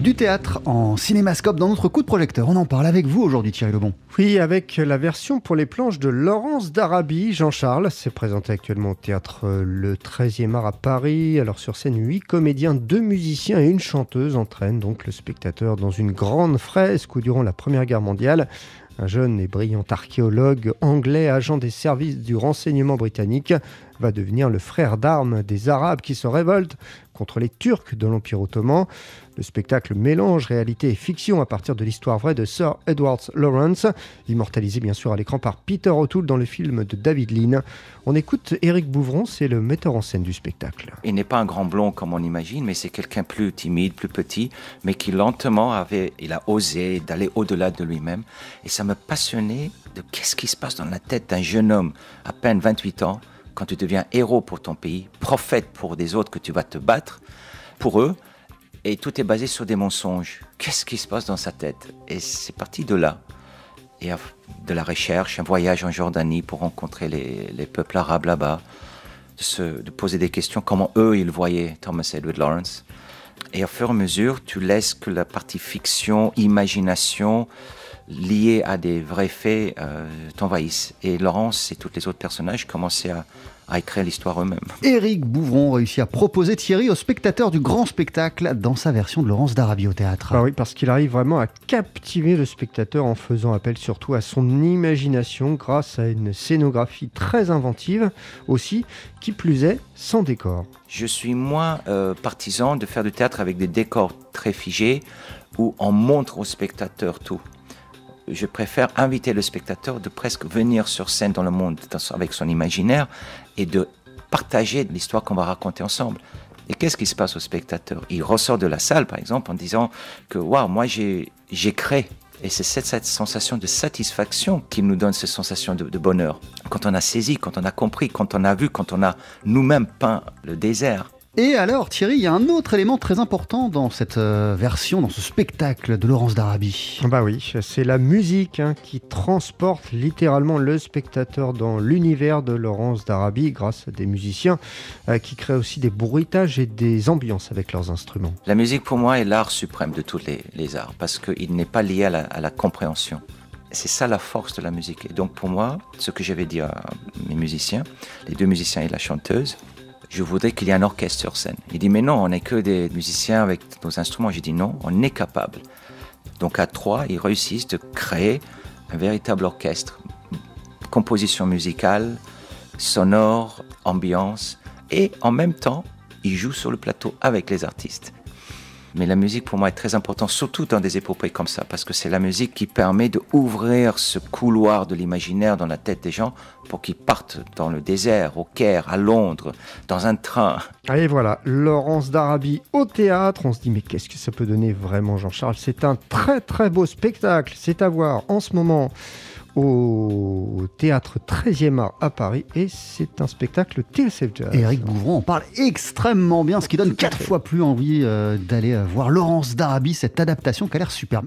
du théâtre en cinémascope dans notre coup de projecteur. On en parle avec vous aujourd'hui Thierry Lebon. Oui, avec la version pour les planches de Laurence d'Arabie, Jean-Charles. C'est présenté actuellement au théâtre euh, Le 13e art à Paris. Alors sur scène, huit comédiens, deux musiciens et une chanteuse entraînent donc le spectateur dans une grande fresque où durant la Première Guerre mondiale, un jeune et brillant archéologue anglais, agent des services du renseignement britannique, va devenir le frère d'armes des Arabes qui se révoltent contre les Turcs de l'Empire ottoman. Le spectacle mélange réalité et fiction à partir de l'histoire vraie de Sir Edward Lawrence, immortalisé bien sûr à l'écran par Peter O'Toole dans le film de David Lean. On écoute Éric Bouvron, c'est le metteur en scène du spectacle. Il n'est pas un grand blond comme on imagine, mais c'est quelqu'un plus timide, plus petit, mais qui lentement avait, il a osé d'aller au-delà de lui-même. Et ça passionnait de qu'est-ce qui se passe dans la tête d'un jeune homme à peine 28 ans quand tu deviens héros pour ton pays, prophète pour des autres que tu vas te battre pour eux, et tout est basé sur des mensonges. Qu'est-ce qui se passe dans sa tête? Et c'est parti de là. Et de la recherche, un voyage en Jordanie pour rencontrer les, peuples arabes là-bas, de, de, poser des questions, comment eux ils voyaient Thomas Edward Lawrence. Et au fur et à mesure, tu laisses que la partie fiction, imagination, liés à des vrais faits euh, t'envahissent. Et Laurence et tous les autres personnages commençaient à, écrire l'histoire eux-mêmes. Éric Bouvron réussit à proposer Thierry au spectateur du grand spectacle dans sa version de Laurence d'Arabie au théâtre. Ah oui, parce qu'il arrive vraiment à captiver le spectateur en faisant appel surtout à son imagination grâce à une scénographie très inventive aussi, qui plus est sans décor. Je suis moins euh, partisan de faire du théâtre avec des décors très figés où on montre au spectateur tout je préfère inviter le spectateur de presque venir sur scène dans le monde avec son imaginaire et de partager l'histoire qu'on va raconter ensemble. Et qu'est-ce qui se passe au spectateur? Il ressort de la salle, par exemple, en disant que, waouh, moi j'ai créé. Et c'est cette, sensation de satisfaction qui nous donne cette sensation de, de, bonheur. Quand on a saisi, quand on a compris, quand on a vu, quand on a nous-mêmes peint le désert. Et alors, Thierry, il y a un autre élément très important dans cette euh, version, dans ce spectacle de Laurence d'Arabie. Bah oui, c'est la musique hein, qui transporte littéralement le spectateur dans l'univers de Laurence d'Arabie grâce à des musiciens euh, qui créent aussi des bruitages et des ambiances avec leurs instruments. La musique, pour moi, est l'art suprême de tous les, arts parce qu'il n'est pas lié à la, à la compréhension. C'est ça la force de la musique. Et donc pour moi, ce que j'avais dit à mes musiciens, les deux musiciens et la chanteuse, je voudrais qu'il y ait un orchestre sur scène. Il dit, mais non, on n'est que des musiciens avec nos instruments. J'ai dit, non, on est capable. Donc à trois, ils réussissent de créer un véritable orchestre. Composition musicale, sonore, ambiance, et en même temps, ils jouent sur le plateau avec les artistes. Mais la musique, pour moi, est très importante, surtout dans des épopées comme ça, parce que c'est la musique qui permet d'ouvrir ce couloir de l'imaginaire dans la tête des gens pour qu'ils partent dans le désert, au Caire, à Londres, dans un train. Et voilà, Laurence d'Arabie au théâtre. On se dit, mais qu'est-ce que ça peut donner vraiment, Jean-Charles? C'est un très très beau spectacle. C'est à voir en ce moment au théâtre 13e art à Paris et c'est un spectacle TSF Jazz. Eric Bouvron en parle extrêmement bien, ce qui donne quatre fois plus envie euh, d'aller euh, voir Laurence d'Arabie, cette adaptation qui a l'air superbe.